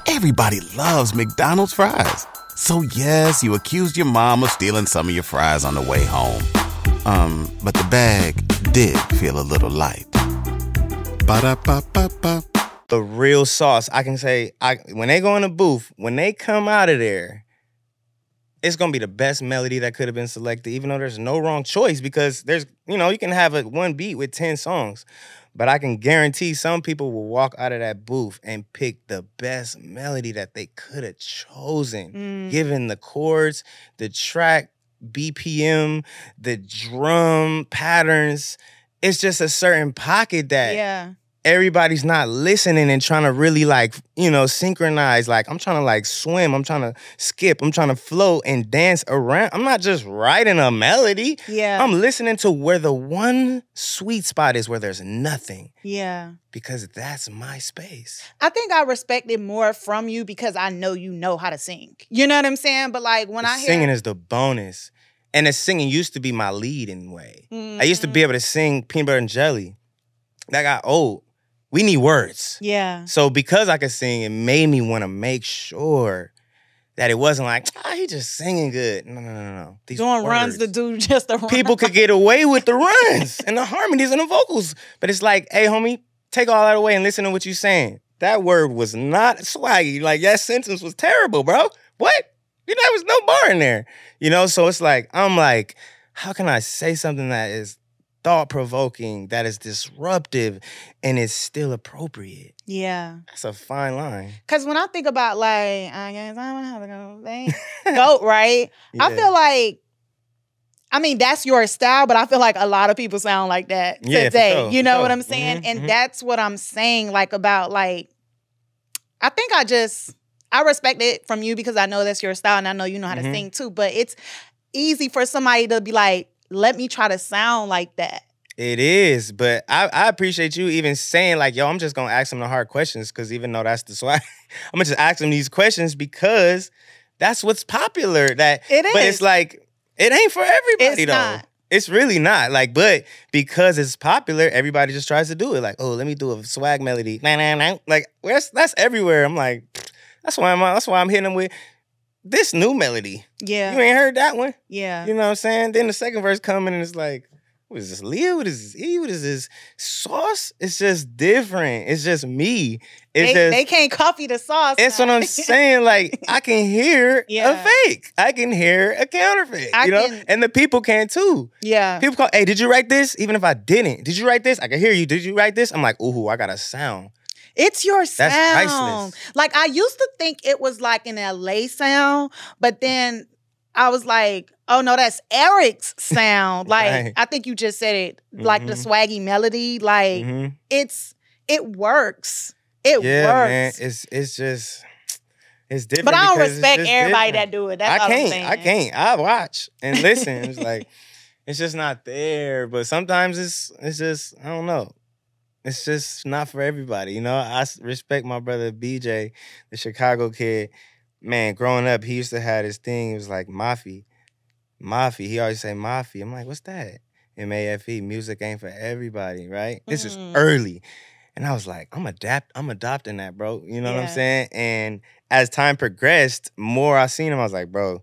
S2: Everybody loves McDonald's fries. So yes, you accused your mom of stealing some of your fries on the way home. Um, but the bag did feel a little light. Ba-da-ba-ba-ba.
S4: the real sauce. I can say I when they go in the booth, when they come out of there, it's gonna be the best melody that could have been selected, even though there's no wrong choice because there's you know you can have a one beat with 10 songs. But I can guarantee some people will walk out of that booth and pick the best melody that they could have chosen,
S3: Mm.
S4: given the chords, the track, BPM, the drum patterns. It's just a certain pocket that
S3: Yeah.
S4: Everybody's not listening and trying to really like you know synchronize like i'm trying to like swim i'm trying to skip i'm trying to float and dance around i'm not just writing a melody
S3: Yeah.
S4: i'm listening to where the one sweet spot is where there's nothing
S3: yeah.
S4: because that's my space
S3: I think I respect it more from you because I know you know how to sing. You know what I'm saying? But like when
S4: The
S3: I hear
S4: singing is the bonus and the singing used to be my lead in way i used to be
S3: Mhm.
S4: able to sing peanut butter and jelly that got old we need words
S3: Yeah.
S4: So because I could sing, it made me want to make sure that it wasn't like, ah, he just singing good. No, no, no, no. These
S3: Doing runs to
S4: words.
S3: do just a run.
S4: People could get away with the runs and the harmonies and the vocals. But it's like, hey, homie, take all that away and listen to what you're saying. That word was not swaggy. Like that sentence was terrible, bro. What? You know, there was no bar in there. You know, so it's like, I'm like, how can I say something that is thought provoking, that is disruptive, and is still appropriate?
S3: Yeah.
S4: That's a fine line.
S3: Cause when I think about like I guess I'm gonna have to go goat, right? I feel like I mean that's your style, but I feel like a lot of people sound like that
S4: Yeah,
S3: today.
S4: sure,
S3: you know
S4: sure.
S3: what I'm saying?
S4: Mhm,
S3: and
S4: mhm.
S3: that's what I'm saying, like about like I think I just I respect it from you because I know that's your style and I know you know how to
S4: Mhm.
S3: sing too. But it's easy for somebody to be like, let me try to sound like that.
S4: It is, but I, I appreciate you even saying like, yo, I'm just gonna ask them the hard questions because even though that's the swag, I'm gonna just ask them these questions because that's what's popular. That
S3: It
S4: but it's like it ain't for everybody
S3: It's
S4: though.
S3: not.
S4: It's really not like, but because it's popular, everybody just tries to do it. Like, oh, let me do a swag melody. Like, that's that's everywhere. I'm like, that's why I'm that's why I'm hitting them with this new melody.
S3: Yeah.
S4: You ain't heard that one.
S3: yeah.
S4: You know what I'm saying? Then the second verse coming and it's like, what is this Leah? What is this E? What is this sauce? It's just different. It's just me. It's
S3: They,
S4: just
S3: they can't copy the sauce. now.
S4: what I'm saying. Like I can hear
S3: Yeah.
S4: a fake. I can hear a counterfeit.
S3: I
S4: you know,
S3: can-
S4: and the people can too.
S3: yeah.
S4: People call, hey, did you write this? Even if I didn't, did you write this? I can hear you. Did you write this? I'm like, ooh, I got a sound.
S3: It's your sound.
S4: priceless.
S3: Like I used to think it was like an LA sound, but then I was like, oh no, that's Eric's sound. Like
S4: Right.
S3: I think you just said it, like the
S4: Mhm.
S3: swaggy melody. Like
S4: Mhm.
S3: it's it works. It
S4: Yeah, man.
S3: works.
S4: It's it's just it's different.
S3: but I don't respect everybody
S4: different.
S3: that do it. That's
S4: I
S3: all I'm
S4: can't.
S3: saying.
S4: I can't. I watch and listen. it's like it's just not there. But sometimes it's it's just I don't know. It's just not for everybody. You know, I respect my brother BJ, the Chicago kid. Man, growing up, he used to have this thing. It was like Mafi, Mafi. He always say Mafi. I'm like, what's that? M A F E. Music ain't for everybody, right? This is
S3: Mhm.
S4: early. And I was like, I'm adapt, I'm adopting that, bro. You know what I'm saying? And as time progressed, more I seen him, I was like, bro,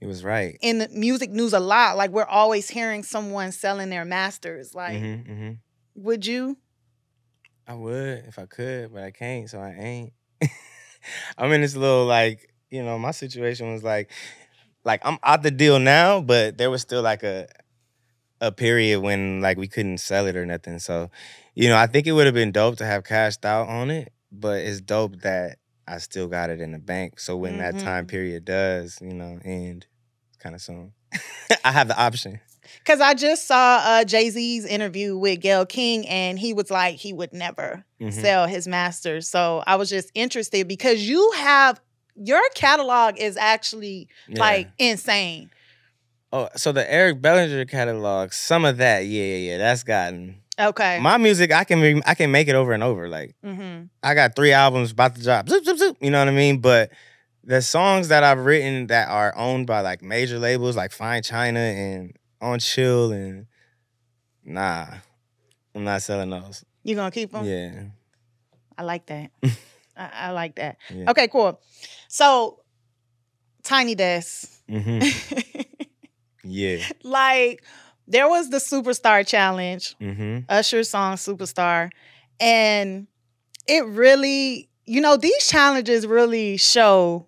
S4: he was right.
S3: in the music news a lot. Like we're always hearing someone selling their masters. Like,
S4: hmm hmm
S3: would you?
S4: I would if I could, but I can't, so I ain't. I'm in this little like, you know, my situation was like, like I'm out the deal now, but there was still like a a period when like we couldn't sell it or nothing. So, you know, I think it would have been dope to have cashed out on it, but it's dope that I still got it in the bank. So when that time
S3: Mhm.
S4: period does, you know, end kind of soon, I have the option.
S3: Because I just saw uh, Jay Z's interview with Gayle King, and he was like he would never
S4: Mhm.
S3: sell his masters. So I was just interested because you have your catalog is actually
S4: Yeah.
S3: like insane.
S4: Oh, so the Eric Bellinger catalog, some of that, yeah, yeah, yeah, that's gotten
S3: Okay.
S4: my music. I can re- I can make it over and over. Like
S3: mm-hmm.
S4: I got three albums about to drop, zoop, zoop, zoop, you know what I mean? But the songs that I've written that are owned by like major labels like Fine China and On Chill and nah, I'm not selling those.
S3: You gonna keep them?
S4: Yeah,
S3: I like that. I, I like that.
S4: Yeah.
S3: Okay, cool. So, Tiny Desk.
S4: hmm yeah,
S3: like, there was the Superstar Challenge,
S4: hmm
S3: Usher's song Superstar, and it really, you know, these challenges really show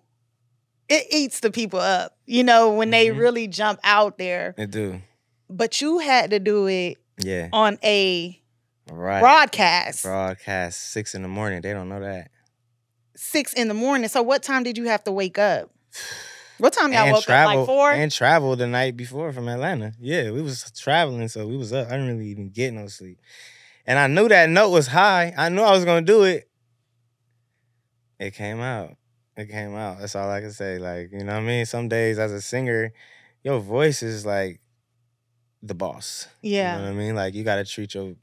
S3: it eats the people up, you know, when they
S4: Mhm.
S3: really jump out there.
S4: They do.
S3: But you had to do it
S4: Yeah,
S3: on a
S4: right.
S3: broadcast,
S4: Broadcast six in the morning. They don't know that.
S3: six in the morning. So, what time did you have to wake up? What time y'all
S4: and
S3: woke
S4: travel
S3: up? Like four?
S4: and travel the night before from Atlanta. Yeah, we was traveling, so we was up. I didn't really even get no sleep, and I knew that note was high. I knew I was gonna do it. It came out. It came out. That's all I can say. Like you know what I mean. Some days as a singer, your voice is like the boss.
S3: yeah.
S4: You know what I mean? Like you gotta treat your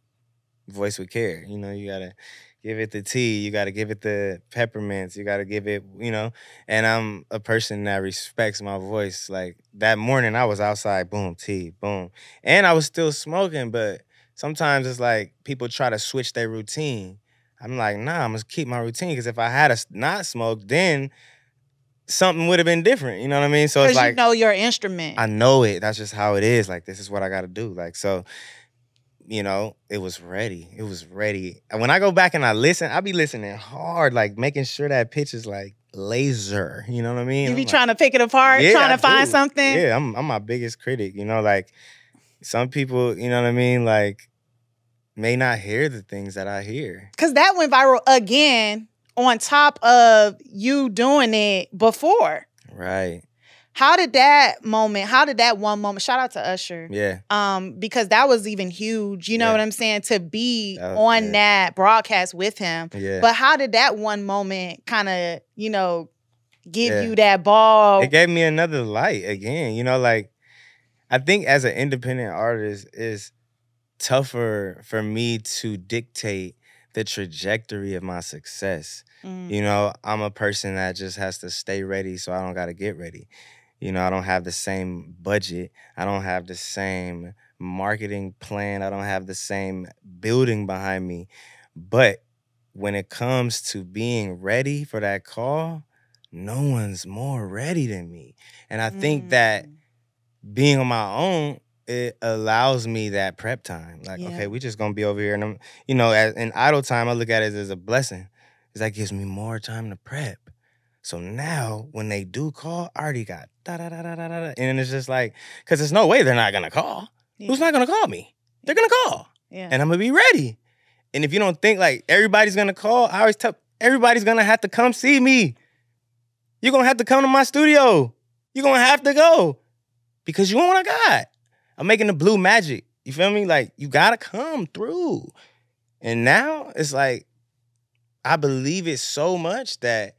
S4: voice with care. You know, you gotta give it the tea, you gotta give it the peppermints, you gotta give it, you know. And I'm a person that respects my voice. Like that morning I was outside, boom, tea, boom. And I was still smoking, but sometimes it's like people try to switch their routine. I'm like, nah, I'm gonna keep my routine because if I had a not smoked, then something would have been different. You know what I mean? So it's like
S3: you know your instrument.
S4: I know it. That's just how it is. Like this is what I got to do. Like so, you know, it was ready. It was ready. And when I go back and I listen, I be listening hard, like making sure that pitch is like laser. You know what I mean?
S3: you
S4: I'm
S3: be
S4: like,
S3: trying to pick it apart,
S4: Yeah,
S3: trying
S4: I
S3: to find
S4: do.
S3: something.
S4: Yeah, I'm I'm my biggest critic. You know, like some people, you know what I mean, like may not hear the things that I hear.
S3: Cause that went viral again on top of you doing it before.
S4: Right.
S3: How did that moment, how did that one moment, shout out to Usher.
S4: Yeah.
S3: Um, because that was even huge, you know
S4: Yeah.
S3: what I'm saying, to be
S4: That was-
S3: on
S4: yeah.
S3: that broadcast with him.
S4: Yeah.
S3: But how did that one moment kind of, you know, give
S4: Yeah.
S3: you that ball?
S4: it gave me another light again. You know, like I think as an independent artist, it's tougher for me to dictate the trajectory of my success.
S3: Mm.
S4: You know, I'm a person that just has to stay ready so I don't got to get ready. You know, I don't have the same budget. I don't have the same marketing plan. I don't have the same building behind me. But when it comes to being ready for that call, no one's more ready than me. And I think that
S3: Mm.
S4: being on my own, it allows me that prep time. Like,
S3: Yeah.
S4: okay, we just gonna be over here, and I'm, you know, as, in idle time, I look at it as a blessing, because that gives me more time to prep. So now, when they do call, I already got da da da da da da, and it's just like, because there's no way they're not gonna call. Who's not gonna call me? They're gonna call,
S3: Yeah.
S4: and I'm gonna be ready. And if you don't think like everybody's gonna call, I always tell everybody's gonna have to come see me. You're gonna have to come to my studio. You're gonna have to go because you want what I got. I'm making the blue magic. You feel me? Like you gotta come through. And now it's like I believe it so much that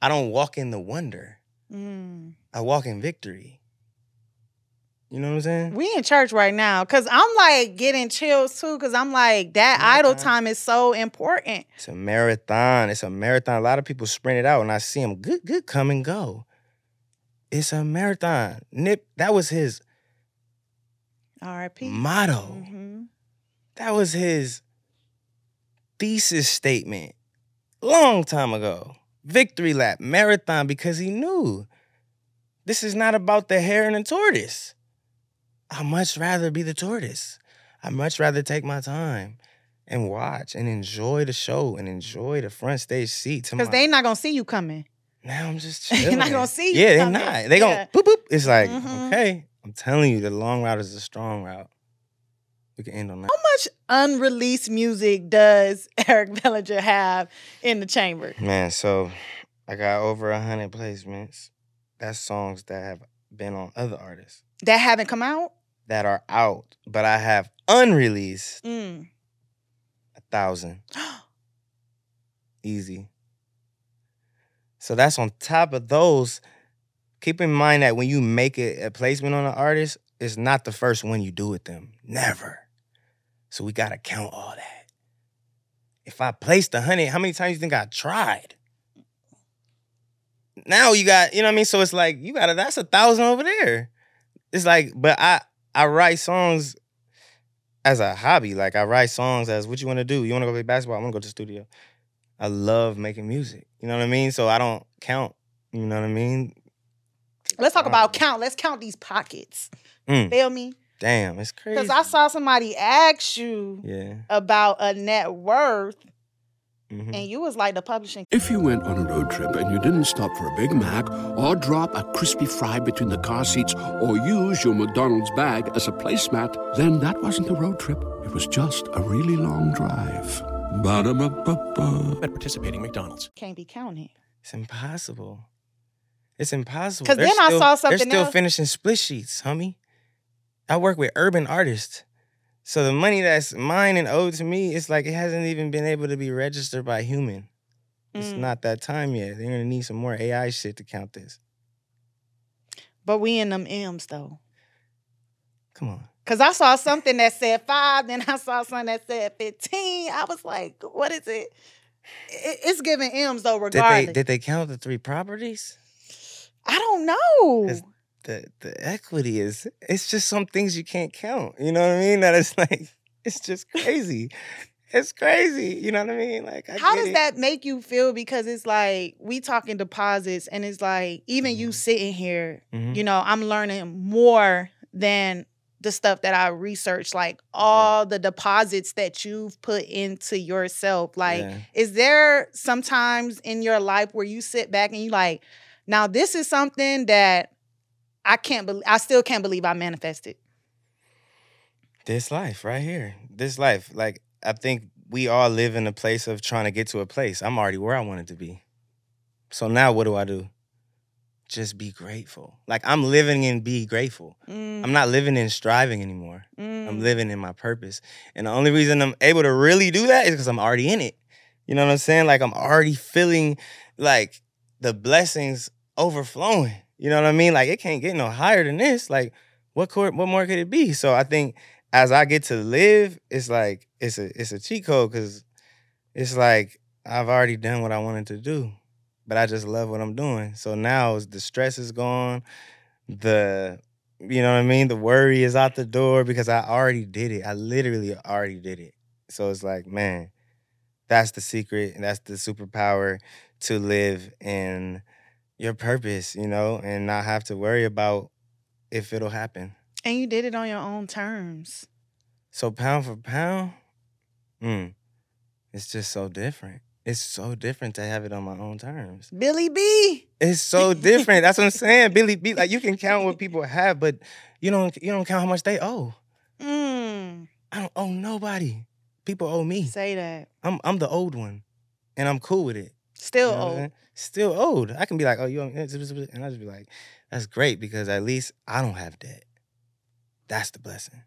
S4: I don't walk in the wonder.
S3: Mm.
S4: I walk in victory. You know what I'm saying?
S3: We in church right now because I'm like getting chills too because I'm like that
S4: Yeah,
S3: idle time is so important.
S4: It's a marathon. It's a marathon. A lot of people sprint it out, and I see them good, good, come and go. It's a marathon. Nip, that was his
S3: R.I.P.
S4: motto.
S3: Mhm.
S4: That was his thesis statement long time ago. Victory lap, marathon, because he knew this is not about the hare and the tortoise. I'd much rather be the tortoise. I'd much rather take my time and watch and enjoy the show and enjoy the front stage seat.
S3: Because
S4: my-
S3: they not gonna see you coming.
S4: now I'm just
S3: They're not gonna see you
S4: Yeah, they're not. They
S3: Yeah.
S4: gonna boop boop. It's like,
S3: Mhm.
S4: okay, I'm telling you, the long route is the strong route. We can end on that.
S3: How much unreleased music does Eric Bellinger have in the chamber?
S4: Man, so I got over a hundred placements. That's songs that have been on other artists
S3: That haven't come out?
S4: that are out, but I have unreleased
S3: Mm.
S4: a thousand. Easy. So that's on top of those. Keep in mind that when you make it a placement on an artist, it's not the first one you do with them. Never. So we gotta count all that. If I placed a hundred, how many times you think I tried? Now you got, you know what I mean? So it's like you gotta that's a thousand over there. It's like, but I I write songs as a hobby. Like I write songs as what you want to do. You want to go play basketball? I want to go to the studio. I love making music. You know what I mean? So I don't count. You know what I mean?
S3: Let's talk about
S4: Um,
S3: count. Let's count these pockets.
S4: Mm,
S3: Feel me?
S4: damn, it's crazy.
S3: Because I saw somebody ask you
S4: Yeah.
S3: about a net worth,
S4: mhm.
S3: and you was like the publishing.
S1: If you went on a road trip and you didn't stop for a Big Mac or drop a crispy fry between the car seats or use your McDonald's bag as a placemat, then that wasn't a road trip. It was just a really long drive. Ba-da-ba-ba-ba.
S6: At participating McDonald's.
S3: Can't be counted.
S4: It's impossible. It's impossible.
S3: 'Cause
S4: They're
S3: then I saw something
S4: They're still
S3: else.
S4: finishing split sheets, homie. I work with urban artists. So the money that's mine and owed to me, it's like it hasn't even been able to be registered by human. It's
S3: Mm.
S4: not that time yet. They're gonna need some more AI shit to count this.
S3: But we in them M's though.
S4: Come on.
S3: Cause I saw something that said five, then I saw something that said fifteen. I was like, what is it? It- It's giving M's though,
S4: Did they did they count the three properties?
S3: I don't know.
S4: The the equity is it's just some things you can't count. You know what I mean? That it's like it's just crazy. it's crazy. You know what I mean? Like I
S3: How does
S4: it.
S3: that make you feel? Because it's like we talking deposits, and it's like even you sitting here,
S4: Mhm.
S3: you know, I'm learning more than the stuff that I researched, like all the deposits that you've put into yourself. Like,
S4: Yeah.
S3: is there sometimes in your life where you sit back and you like, now this is something that I can't believe, I still can't believe I manifested.
S4: this life right here. This life. Like I think we all live in a place of trying to get to a place. I'm already where I wanted to be. So now what do I do? Just be grateful. Like I'm living in be grateful.
S3: Mm,
S4: I'm not living in striving anymore.
S3: mm.
S4: I'm living in my purpose. And the only reason I'm able to really do that is because I'm already in it. You know what I'm saying? Like I'm already feeling like the blessings overflowing. You know what I mean? Like it can't get no higher than this. Like what court, what more could it be? So I think as I get to live, it's like it's a it's a cheat code because it's like I've already done what I wanted to do, but I just love what I'm doing. So now the stress is gone, the you know what I mean. The worry is out the door because I already did it. I literally already did it. So it's like, man, that's the secret and that's the superpower to live in your purpose, you know, and not have to worry about if it'll happen.
S3: And you did it on your own terms.
S4: So pound for pound, mm, it's just so different. It's so different to have it on my own terms.
S3: Billy B.
S4: It's so different. That's what I'm saying. Billy B, like you can count what people have, but you don't you don't count how much they owe.
S3: Mm,
S4: I don't owe nobody. People owe me.
S3: say that.
S4: I'm I'm the old one, and I'm cool with it.
S3: Still
S4: You know
S3: old.
S4: Still old. I can be like, oh, you, owe me," and I just be like, that's great because at least I don't have debt. That's the blessing.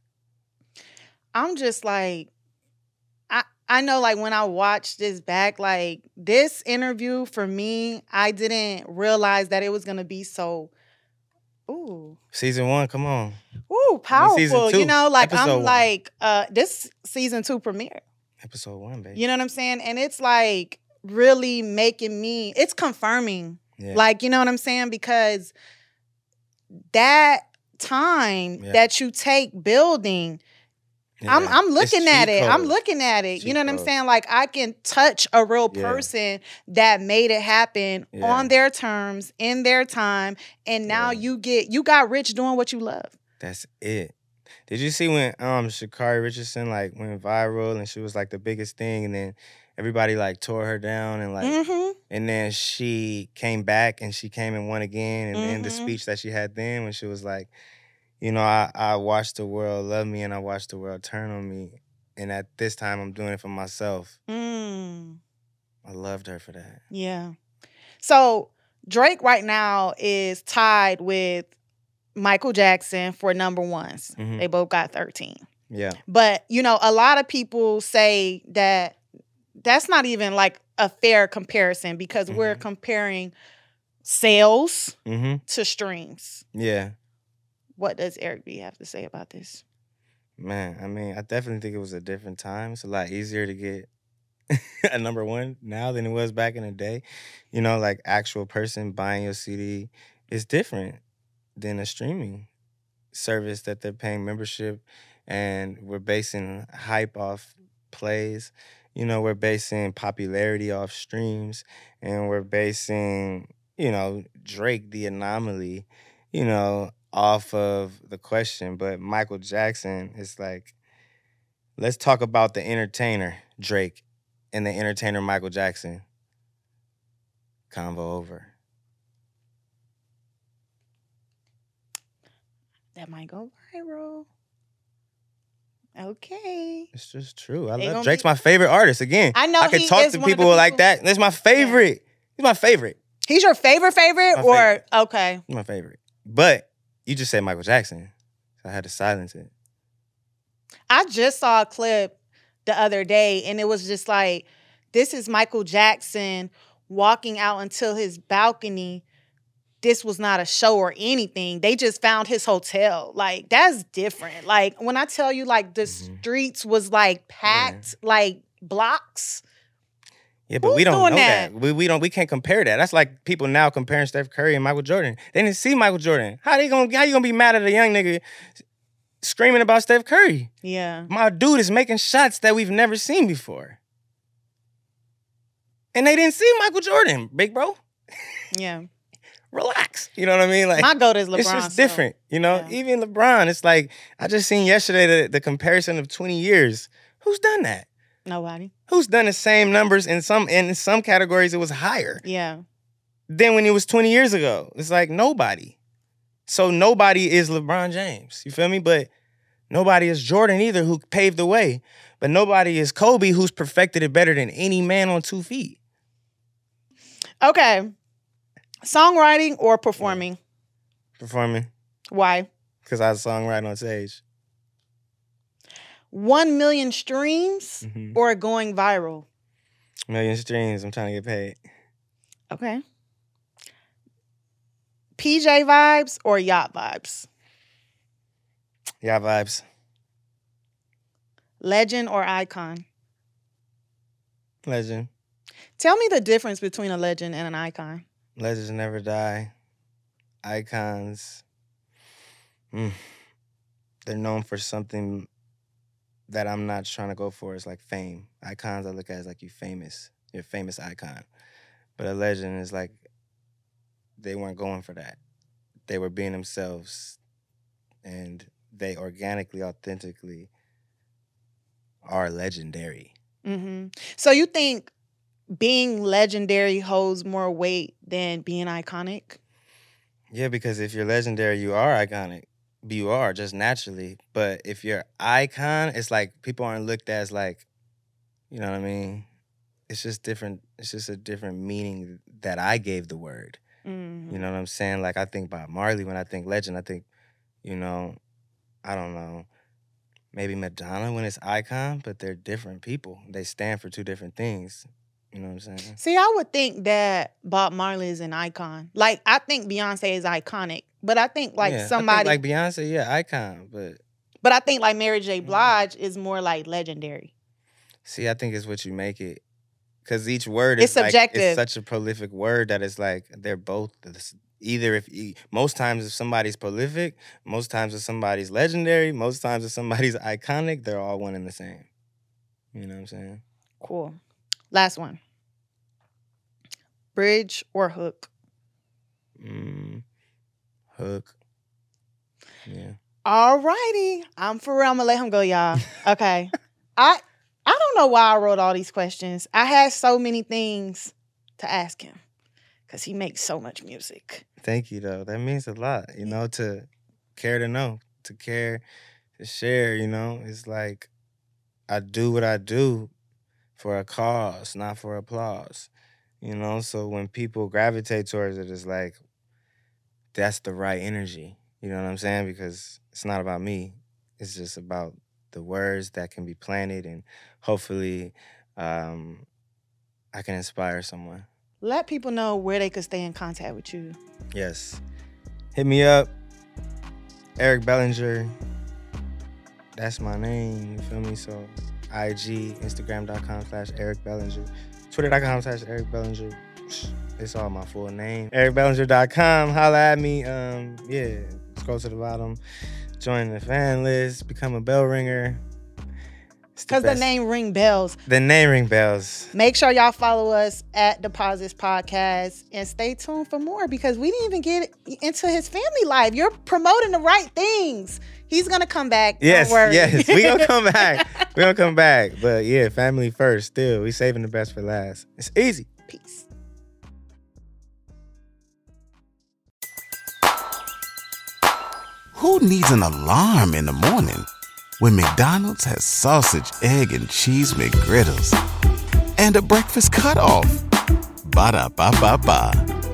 S3: I'm just like, I I know like when I watched this back, like this interview for me, I didn't realize that it was gonna be so, ooh,
S4: Season one, come on.
S3: ooh, powerful.
S4: two,
S3: You know, like I'm
S4: one.
S3: like, uh, this season two premiere.
S4: Episode one, baby.
S3: You know what I'm saying? And it's like really making me. It's confirming
S4: Yeah.
S3: Like, you know what I'm saying? Because that time
S4: Yeah.
S3: that you take building. I'm I'm looking at
S4: cheat
S3: it. I'm looking at it. you know what I'm saying? Like I can touch a real
S4: Yeah.
S3: person that made it happen
S4: Yeah.
S3: on their terms, in their time, and now
S4: Yeah.
S3: you get you got rich doing what you love.
S4: That's it. Did you see when um Sha'Carri Richardson like went viral and she was like the biggest thing and then everybody like tore her down and like
S3: hmm
S4: and then she came back and she came and won again and then the speech that she had then when she was like, you know, I, I watched the world love me and I watched the world turn on me. And at this time I'm doing it for myself.
S3: Mm.
S4: I loved her for that.
S3: Yeah. So Drake right now is tied with Michael Jackson for number ones.
S4: Mhm.
S3: They both got 13.
S4: Yeah.
S3: But, you know, a lot of people say that that's not even like a fair comparison because we're
S4: Mhm.
S3: comparing sales
S4: Mm-hmm.
S3: to streams.
S4: Yeah.
S3: What does Eric B have to say about this?
S4: Man, I mean, I definitely think it was a different time. It's a lot easier to get a number one now than it was back in the day. You know, like actual person buying your CD is different than a streaming service that they're paying membership and we're basing hype off plays. You know, we're basing popularity off streams and we're basing, you know, Drake the anomaly, you know, off of the question. But Michael Jackson is like, let's talk about the entertainer, Drake, and the entertainer Michael Jackson. Convo over.
S3: That might go viral. Okay.
S4: It's just true. I
S3: They
S4: love Drake's
S3: be-
S4: my favorite artist. Again,
S3: I know
S4: I can talk to
S3: the
S4: people like that. That's my favorite. He's my favorite.
S3: He's your favorite favorite
S4: My
S3: or
S4: favorite.
S3: okay.
S4: He's my favorite. But you just said Michael Jackson. So I had to silence it.
S3: I just saw a clip the other day and it was just like, this is Michael Jackson walking out until his balcony. This was not a show or anything. They just found his hotel. Like, that's different. Like, when I tell you, like, the
S4: Mhm.
S3: streets was like packed, like blocks.
S4: Yeah, but
S3: Who's
S4: we don't know that.
S3: that?
S4: We, we don't we can't compare that. That's like people now comparing Steph Curry and Michael Jordan. They didn't see Michael Jordan. How they gonna how you gonna be mad at a young nigga screaming about Steph Curry?
S3: Yeah.
S4: My dude is making shots that we've never seen before. And they didn't see Michael Jordan, big bro.
S3: Yeah.
S4: Relax. You know what I mean? Like
S3: My goat is LeBron.
S4: it's just
S3: so-
S4: different, you know.
S3: yeah.
S4: Even LeBron, it's like I just seen yesterday the, the comparison of 20 years. Who's done that?
S3: Nobody.
S4: Who's done the same numbers in some in some categories it was higher
S3: Yeah.
S4: than when it was 20 years ago? It's like nobody. So nobody is LeBron James. You feel me? But nobody is Jordan either who paved the way. But nobody is Kobe who's perfected it better than any man on two feet.
S3: Okay. Songwriting or performing?
S4: Performing.
S3: Why?
S4: Because I was songwriting on stage.
S3: One million streams
S4: Mhm.
S3: or going viral?
S4: Million streams. I'm trying to get paid.
S3: Okay. PJ vibes or yacht vibes?
S4: Yeah, vibes.
S3: Legend or icon?
S4: Legend.
S3: Tell me the difference between a legend and an icon.
S4: Legends never die. Icons. mm, they're known for something that I'm not trying to go for. It's like fame. Icons I look at as like you famous. You're a famous icon. But a legend is like they weren't going for that. They were being themselves. And they organically, authentically are legendary.
S3: hmm So you think being legendary holds more weight than being iconic?
S4: Yeah, because if you're legendary, you are iconic. You are just naturally. But if you're icon, it's like people aren't looked at as like, you know what I mean? It's just different. It's just a different meaning that I gave the word.
S3: Mhm.
S4: You know what I'm saying? Like I think Bob Marley when I think legend, I think, you know, I don't know, maybe Madonna when it's icon, but they're different people. They stand for two different things. You know what I'm saying?
S3: See, I would think that Bob Marley is an icon. Like I think Beyonce is iconic, but I think like
S4: Yeah, I think,
S3: somebody,
S4: like Beyonce, yeah, icon, but
S3: but I think like Mary J.
S4: Mhm.
S3: Blige is more like legendary.
S4: See, I think it's what you make it. Cause each word
S3: It's
S4: is like,
S3: subjective.
S4: it's such a prolific word that it's like they're both the either if most times if somebody's prolific, most times if somebody's legendary, most times if somebody's iconic, they're all one and the same. You know what I'm saying?
S3: Cool. Last one. Bridge or hook?
S4: Mm, hook. Yeah.
S3: All righty. I'm for real. I'm gonna let him go, y'all. Okay. I I don't know why I wrote all these questions. I had so many things to ask him because he makes so much music.
S4: Thank you though. That means a lot, you know, to care to know, to care, to share, you know. It's like I do what I do for a cause, not for applause. You know, so when people gravitate towards it, it's like that's the right energy. You know what I'm saying? Because it's not about me. It's just about the words that can be planted and hopefully um, I can inspire someone.
S3: Let people know where they could stay in contact with you.
S4: Yes. Hit me up. Eric Bellinger. That's my name. You feel me? So IG, Instagram.com slash Eric Bellinger. Twitter.com slash Eric Bellinger. It's all my full name. EricBellinger.com. Holla at me. Um, yeah. Scroll to the bottom. Join the fan list. Become a bell ringer. It's
S3: Because the
S4: best.
S3: name ring bells.
S4: The name ring bells.
S3: Make sure y'all follow us at Deposits Podcast and stay tuned for more because we didn't even get into his family life. You're promoting the right things. He's gonna come back. Don't
S4: Yes,
S3: worry.
S4: yes. We gonna come back. We gonna come back. But yeah, family first. Still, we saving the best for last. It's easy.
S3: Peace.
S2: Who needs an alarm in the morning when McDonald's has sausage, egg, and cheese McGriddles and a breakfast cutoff? Ba da ba ba ba.